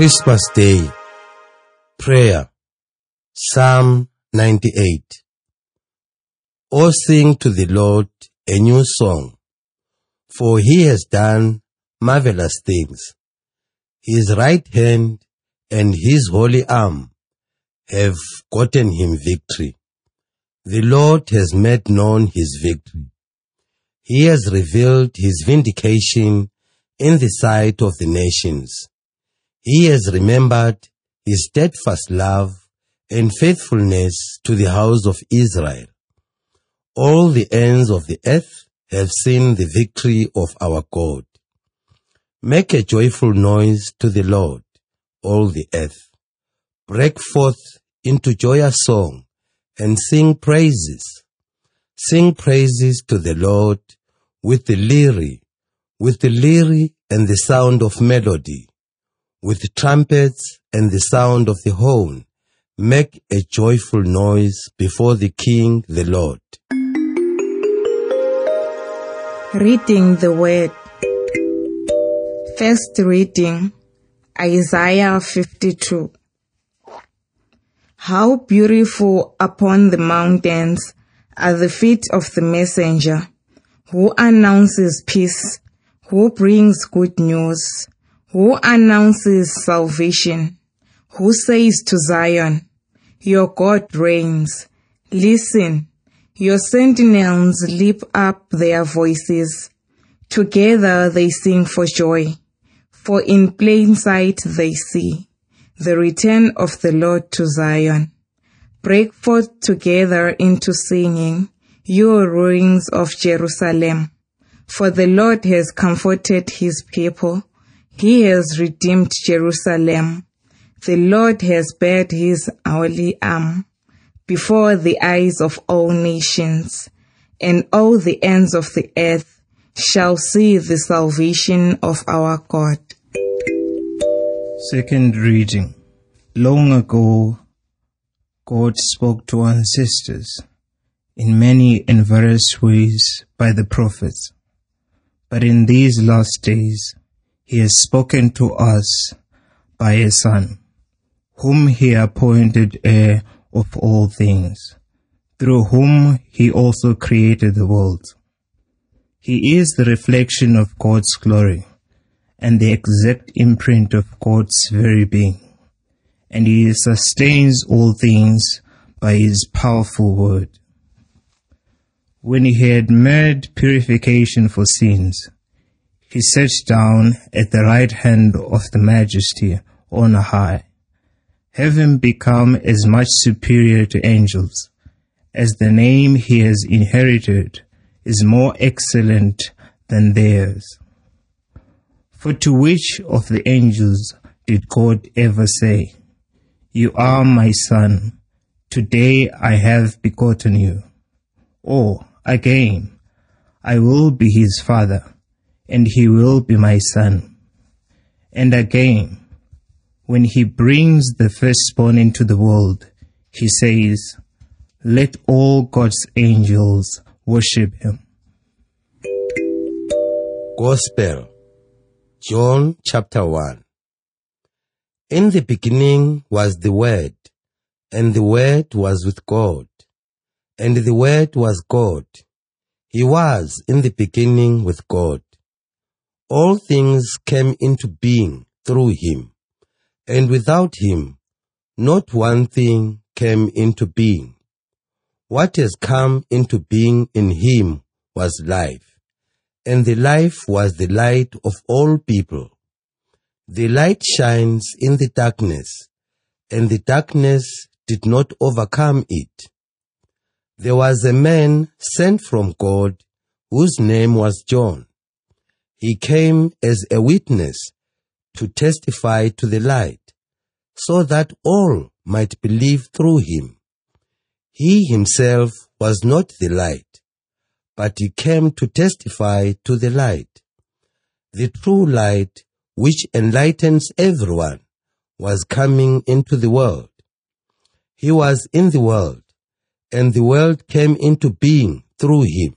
Christmas Day Prayer Psalm 98 O sing to the Lord a new song, for he has done marvelous things. His right hand and his holy arm have gotten him victory. The Lord has made known his victory. He has revealed his vindication in the sight of the nations. He has remembered his steadfast love and faithfulness to the house of Israel. All the ends of the earth have seen the victory of our God. Make a joyful noise to the Lord, all the earth. Break forth into joyous song and sing praises. Sing praises to the Lord with the lyre, with the lyre and the sound of melody, with trumpets and the sound of the horn. Make a joyful noise before the King, the Lord. Reading the Word. First reading Isaiah 52. How beautiful upon the mountains are the feet of the messenger who announces peace, who brings good news, who announces salvation, who says to Zion, Your God reigns. Listen, your sentinels lift up their voices. Together they sing for joy, for in plain sight they see the return of the Lord to Zion. Break forth together into singing, you ruins of Jerusalem. For the Lord has comforted his people. He has redeemed Jerusalem. The Lord has bared his holy arm before the eyes of all nations, and all the ends of the earth shall see the salvation of our God. Second reading. Long ago, God spoke to ancestors in many and various ways by the prophets. But in these last days, he has spoken to us by his son, whom he appointed heir of all things, through whom he also created the world. He is the reflection of God's glory and the exact imprint of God's very being, and he sustains all things by his powerful word. When he had made purification for sins, he sat down at the right hand of the majesty on high, having become as much superior to angels, as the name he has inherited is more excellent than theirs. For to which of the angels did God ever say, You are my son, today I have begotten you? Or, again, I will be his father, and he will be my son. And again, when he brings the firstborn into the world, he says, Let all God's angels worship him. Gospel John chapter 1 In the beginning was the Word, and the Word was with God, and the Word was God. He was in the beginning with God. All things came into being through him, and without him, not one thing came into being. What has come into being in him was life, and the life was the light of all people. The light shines in the darkness, and the darkness did not overcome it. There was a man sent from God whose name was John. He came as a witness to testify to the light, so that all might believe through him. He himself was not the light, but he came to testify to the light. The true light, which enlightens everyone, was coming into the world. He was in the world, and the world came into being through him.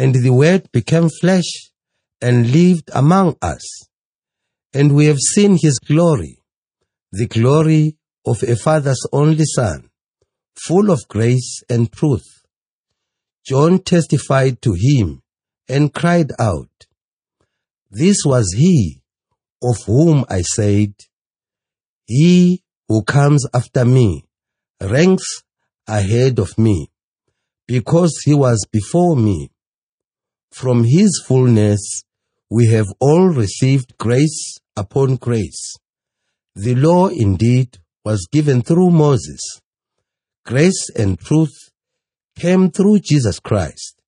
And the Word became flesh and lived among us. And we have seen his glory, the glory of a father's only son, full of grace and truth. John testified to him and cried out, This was he of whom I said, He who comes after me ranks ahead of me, because he was before me. From his fullness we have all received grace upon grace. The law indeed was given through Moses. Grace and truth came through Jesus Christ.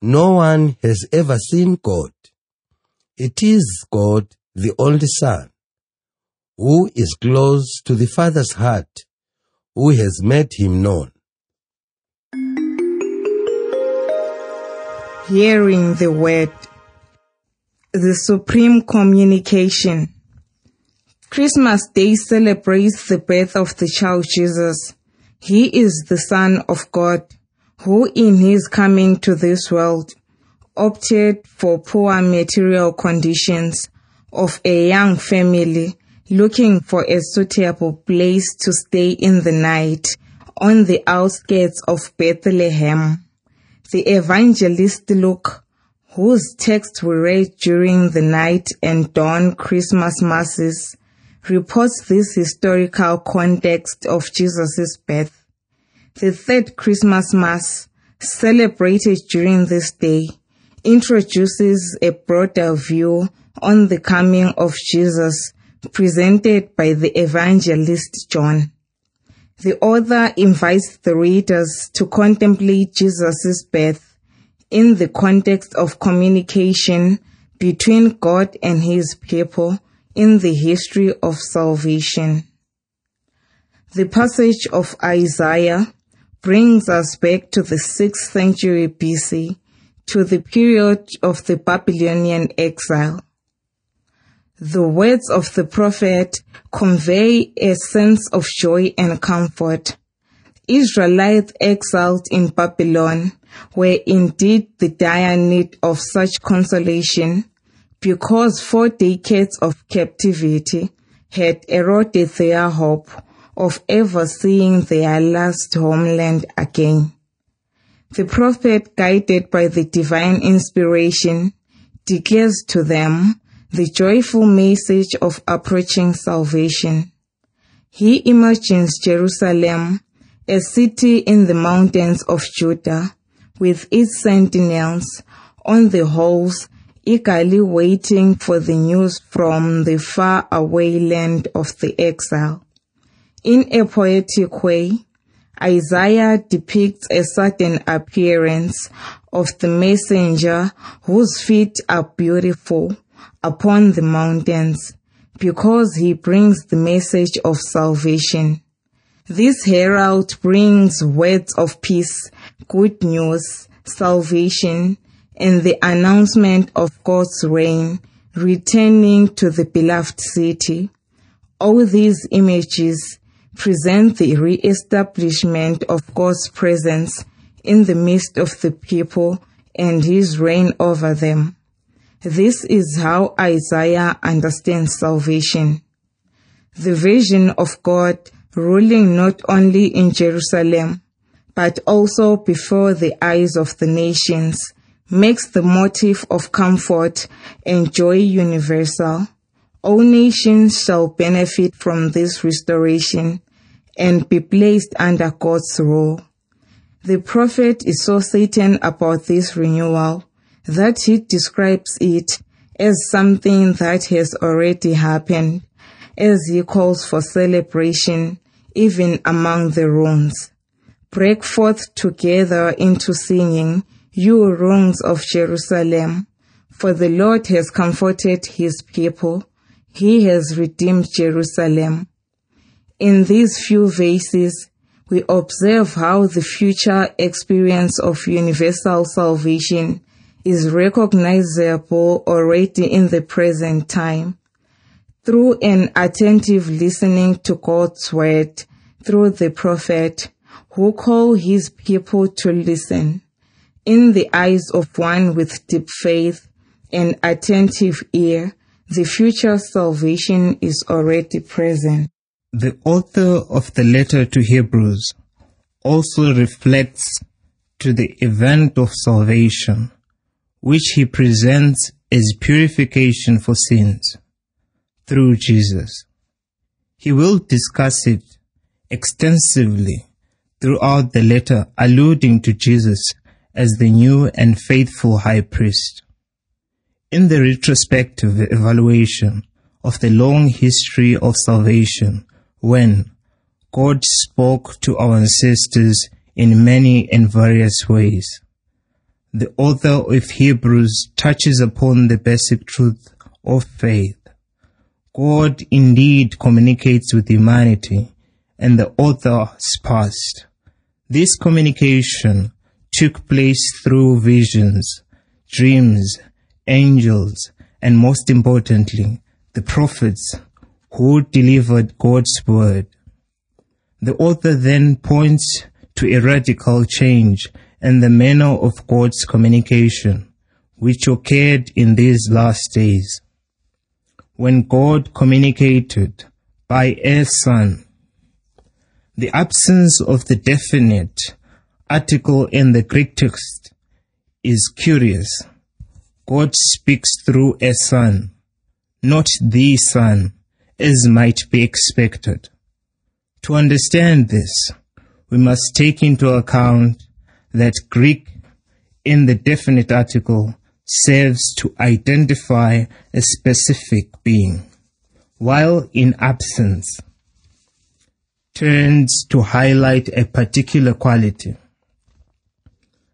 No one has ever seen God. It is God, the only Son, who is close to the Father's heart, who has made him known. Hearing the word. The supreme communication. Christmas Day celebrates the birth of the child Jesus. He is the Son of God, who in his coming to this world opted for poor material conditions of a young family looking for a suitable place to stay in the night on the outskirts of Bethlehem. The evangelist Luke, whose text we read during the night and dawn Christmas masses, reports this historical context of Jesus' birth. The third Christmas Mass, celebrated during this day, introduces a broader view on the coming of Jesus presented by the evangelist John. The author invites the readers to contemplate Jesus' birth in the context of communication between God and his people in the history of salvation. The passage of Isaiah brings us back to the 6th century BC to the period of the Babylonian exile. The words of the prophet convey a sense of joy and comfort. Israelites exiled in Babylon were indeed the dire need of such consolation because four decades of captivity had eroded their hope of ever seeing their last homeland again. The prophet, guided by the divine inspiration, declares to them the joyful message of approaching salvation. He imagines Jerusalem, a city in the mountains of Judah, with its sentinels on the halls, eagerly waiting for the news from the far away land of the exile. In a poetic way, Isaiah depicts a sudden appearance of the messenger whose feet are beautiful upon the mountains because he brings the message of salvation. This herald brings words of peace, good news, salvation, and the announcement of God's reign returning to the beloved city. All these images present the re-establishment of God's presence in the midst of the people and his reign over them. This is how Isaiah understands salvation. The vision of God ruling not only in Jerusalem, but also before the eyes of the nations makes the motive of comfort and joy universal. All nations shall benefit from this restoration and be placed under God's rule. The prophet is so certain about this renewal that he describes it as something that has already happened, as he calls for celebration even among the ruins. Break forth together into singing, you ruins of Jerusalem, for the Lord has comforted his people. he has redeemed Jerusalem. In these few verses, we observe how the future experience of universal salvation is recognizable already in the present time. Through an attentive listening to God's word through the prophet who call his people to listen. In the eyes of one with deep faith and attentive ear, the future salvation is already present. The author of the letter to Hebrews also reflects to the event of salvation, which he presents as purification for sins through Jesus. He will discuss it extensively throughout the letter, alluding to Jesus as the new and faithful high priest. In the retrospective evaluation of the long history of salvation, when God spoke to our ancestors in many and various ways, the author of Hebrews touches upon the basic truth of faith. God indeed communicates with humanity and the author's past. This communication took place through visions, dreams, angels, and most importantly, the prophets who delivered God's word. The author then points to a radical change in the manner of God's communication, which occurred in these last days. When God communicated by a son, the absence of the definite article in the Greek text is curious. God speaks through a son, not the son, as might be expected. To understand this, we must take into account that Greek in the definite article serves to identify a specific being, while in absence turns to highlight a particular quality.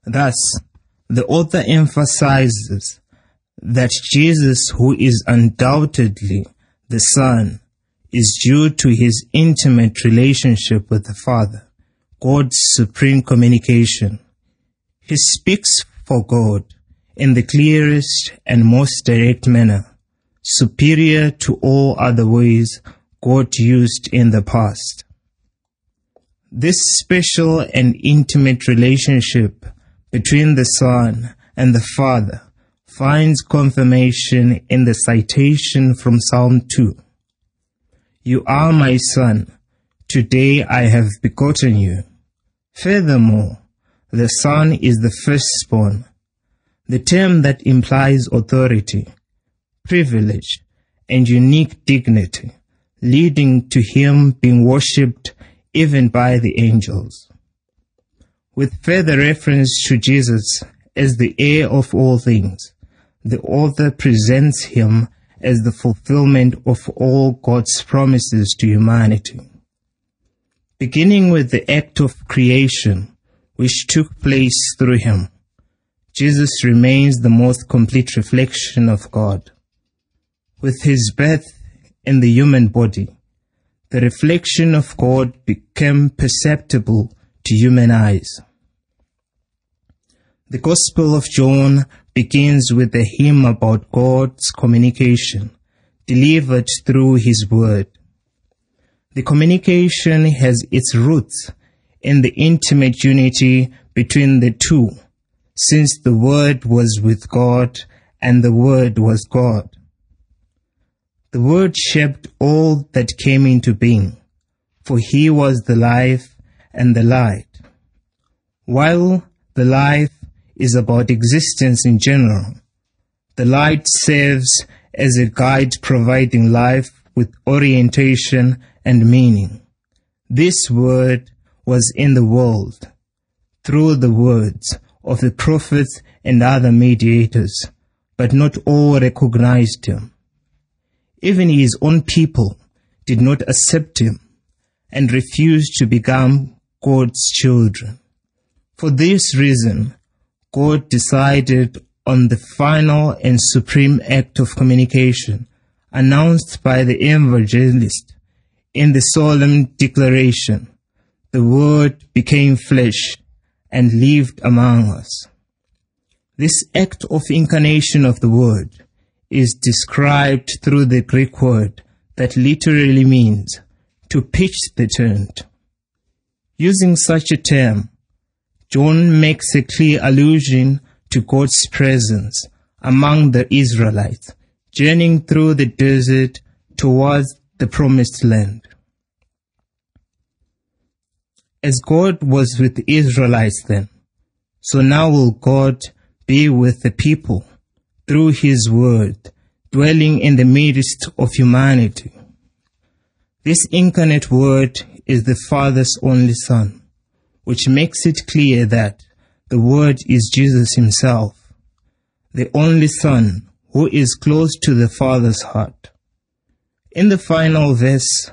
Thus, the author emphasizes that Jesus, who is undoubtedly the Son, is due to his intimate relationship with the Father, God's supreme communication. He speaks for God in the clearest and most direct manner, superior to all other ways God used in the past. This special and intimate relationship between the Son and the Father finds confirmation in the citation from Psalm 2. You are my son. Today I have begotten you. Furthermore, the son is the firstborn, the term that implies authority, privilege, and unique dignity, leading to him being worshipped even by the angels. With further reference to Jesus as the heir of all things, the author presents him as the fulfillment of all God's promises to humanity. Beginning with the act of creation, which took place through him, Jesus remains the most complete reflection of God. With his birth in the human body, the reflection of God became perceptible to human eyes. The Gospel of John begins with a hymn about God's communication delivered through His Word. The communication has its roots in the intimate unity between the two, since the Word was with God and the Word was God. The Word shaped all that came into being, for He was the life and the light. While the life is about existence in general, the light serves as a guide providing life with orientation and meaning. This word was in the world through the words of the prophets and other mediators, but not all recognized him. Even his own people did not accept him and refused to become God's children. For this reason, God decided on the final and supreme act of communication, announced by the evangelist in the solemn declaration, the Word became flesh and lived among us. This act of incarnation of the Word is described through the Greek word that literally means to pitch the tent. Using such a term, John makes a clear allusion to God's presence among the Israelites, journeying through the desert towards the promised land. As God was with the Israelites then, so now will God be with the people through his word, dwelling in the midst of humanity. This incarnate word is the Father's only Son, which makes it clear that the Word is Jesus Himself, the only Son who is close to the Father's heart. In the final verse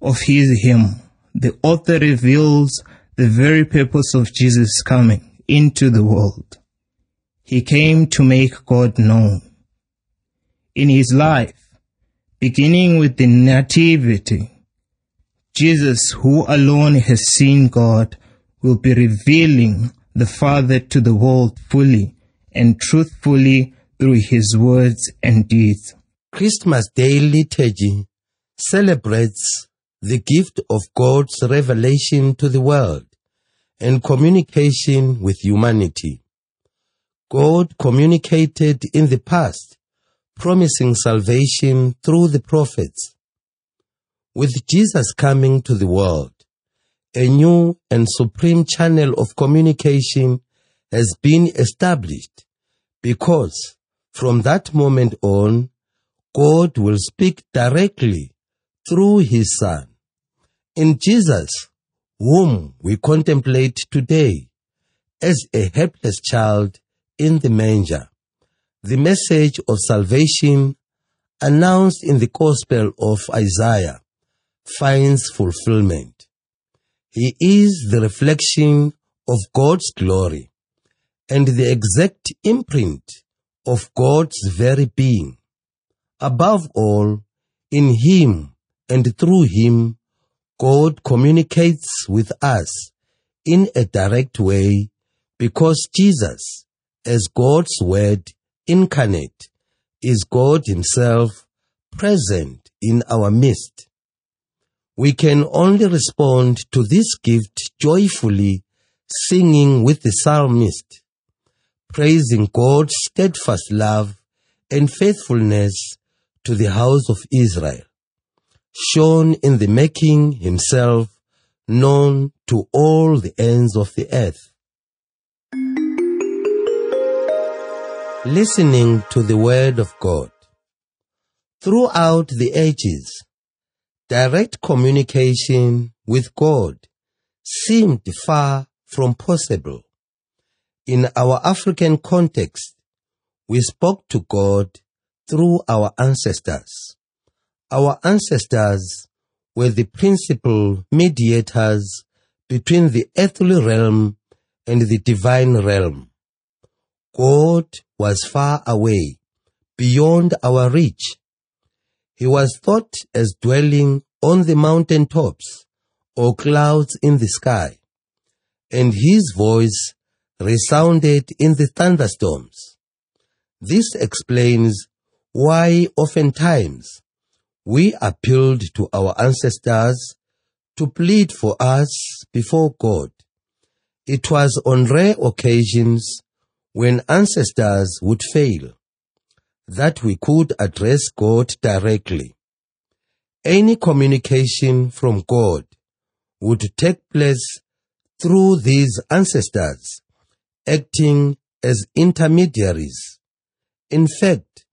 of his hymn, the author reveals the very purpose of Jesus coming into the world. He came to make God known. In his life, beginning with the Nativity, Jesus, who alone has seen God, will be revealing the Father to the world fully and truthfully through his words and deeds. Christmas Day liturgy celebrates the gift of God's revelation to the world and communication with humanity. God communicated in the past, promising salvation through the prophets. With Jesus coming to the world, a new and supreme channel of communication has been established because from that moment on, God will speak directly through his Son. In Jesus, whom we contemplate today as a helpless child in the manger, the message of salvation announced in the Gospel of Isaiah finds fulfillment. He is the reflection of God's glory and the exact imprint of God's very being. Above all, in Him and through Him, God communicates with us in a direct way because Jesus, as God's Word incarnate, is God Himself present in our midst. We can only respond to this gift joyfully, singing with the psalmist, praising God's steadfast love and faithfulness to the house of Israel, shown in the making himself known to all the ends of the earth. Listening to the word of God. Throughout the ages, direct communication with God seemed far from possible. In our African context, we spoke to God through our ancestors. Our ancestors were the principal mediators between the earthly realm and the divine realm. God was far away, beyond our reach. He was thought as dwelling on the mountain tops or clouds in the sky, and his voice resounded in the thunderstorms. This explains why oftentimes we appealed to our ancestors to plead for us before God. It was on rare occasions when ancestors would fail that we could address God directly. Any communication from God would take place through these ancestors acting as intermediaries. In fact,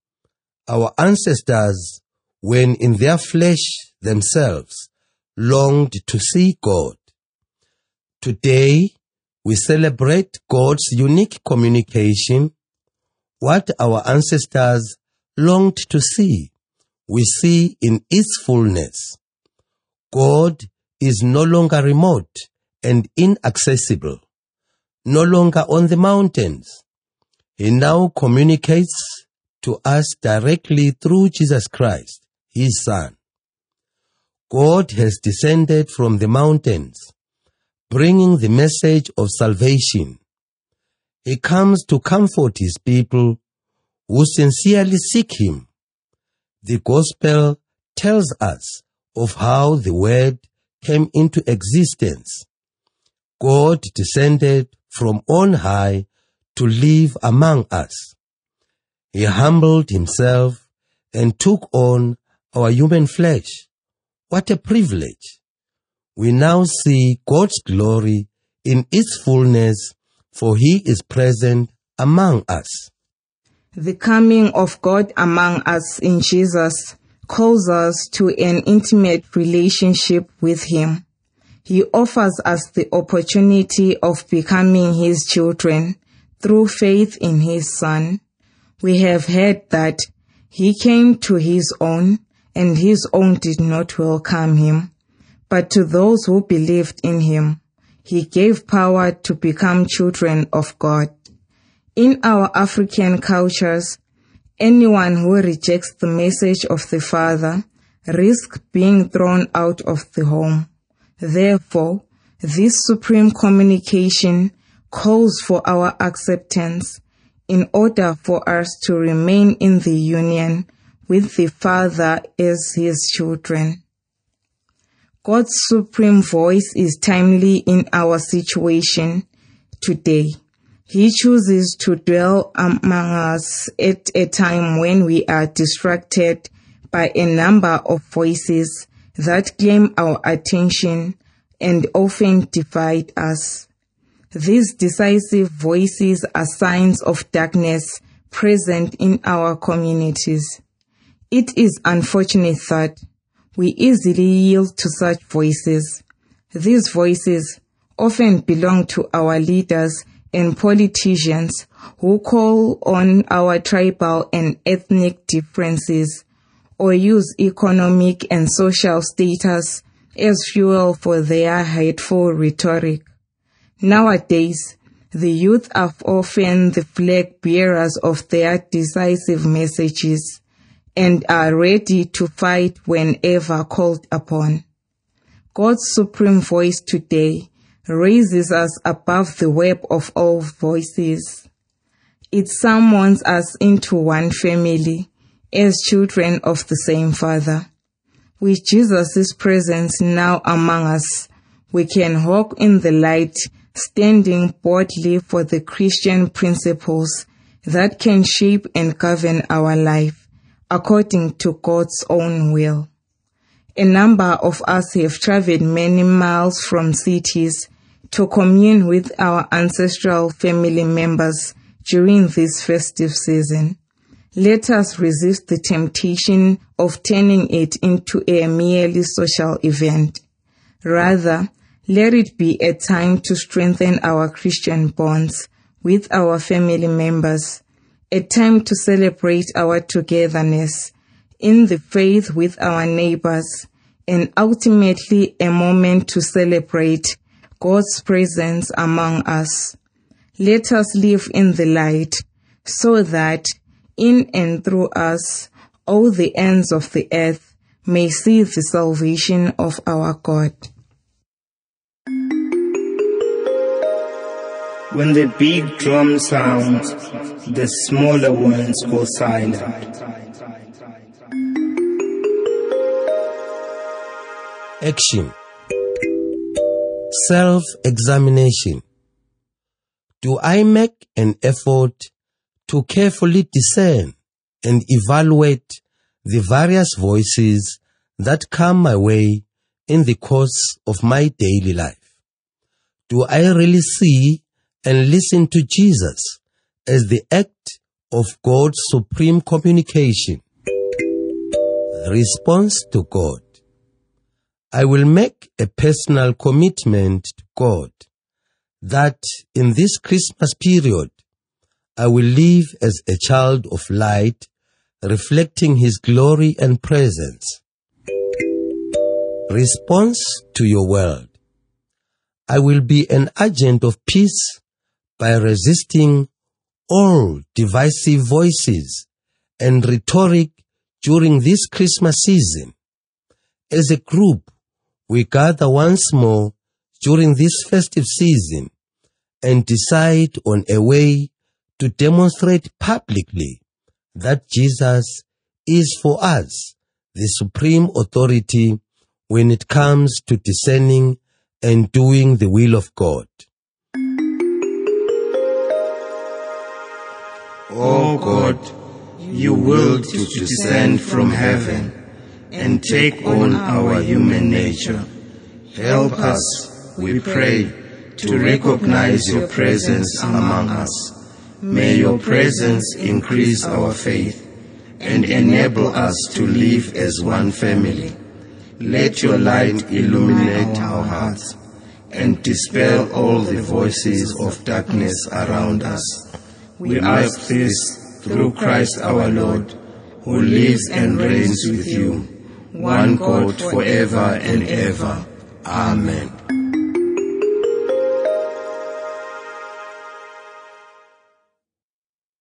our ancestors, when in their flesh themselves, longed to see God. Today, we celebrate God's unique communication. What our ancestors longed to see, we see in its fullness. God is no longer remote and inaccessible, no longer on the mountains. He now communicates to us directly through Jesus Christ, his son. God has descended from the mountains, bringing the message of salvation. He comes to comfort his people who sincerely seek him. The gospel tells us of how the word came into existence. God descended from on high to live among us. He humbled himself and took on our human flesh. What a privilege! We now see God's glory in its fullness, for he is present among us. The coming of God among us in Jesus calls us to an intimate relationship with Him. He offers us the opportunity of becoming His children through faith in His Son. We have heard that He came to His own and His own did not welcome Him. But to those who believed in Him, He gave power to become children of God. In our African cultures, anyone who rejects the message of the Father risks being thrown out of the home. Therefore, this supreme communication calls for our acceptance in order for us to remain in the union with the Father as His children. God's supreme voice is timely in our situation today. He chooses to dwell among us at a time when we are distracted by a number of voices that claim our attention and often divide us. These decisive voices are signs of darkness present in our communities. It is unfortunate that we easily yield to such voices. These voices often belong to our leaders and politicians who call on our tribal and ethnic differences or use economic and social status as fuel for their hateful rhetoric. Nowadays, the youth are often the flag bearers of their decisive messages and are ready to fight whenever called upon. God's supreme voice today raises us above the web of all voices. It summons us into one family as children of the same Father. With Jesus' presence now among us, we can walk in the light, standing boldly for the Christian principles that can shape and govern our life according to God's own will. A number of us have traveled many miles from cities to commune with our ancestral family members during this festive season. Let us resist the temptation of turning it into a merely social event. Rather, let it be a time to strengthen our Christian bonds with our family members, a time to celebrate our togetherness in the faith with our neighbors, and ultimately a moment to celebrate God's presence among us. Let us live in the light so that in and through us all the ends of the earth may see the salvation of our God. When the big drum sounds, the smaller ones go silent. Action Self-examination. Do I make an effort to carefully discern and evaluate the various voices that come my way in the course of my daily life? Do I really see and listen to Jesus as the act of God's supreme communication? Response to God. I will make a personal commitment to God that in this Christmas period, I will live as a child of light, reflecting His glory and presence. Response to your world. I will be an agent of peace by resisting all divisive voices and rhetoric during this Christmas season. As a group, we gather once more during this festive season and decide on a way to demonstrate publicly that Jesus is for us the supreme authority when it comes to discerning and doing the will of God. O God, you willed to descend from heaven and take on our human nature. Help us, we pray, to recognize your presence among us. May your presence increase our faith and enable us to live as one family. Let your light illuminate our hearts and dispel all the voices of darkness around us. We ask this through Christ our Lord, who lives and reigns with you, one God forever and ever. Amen.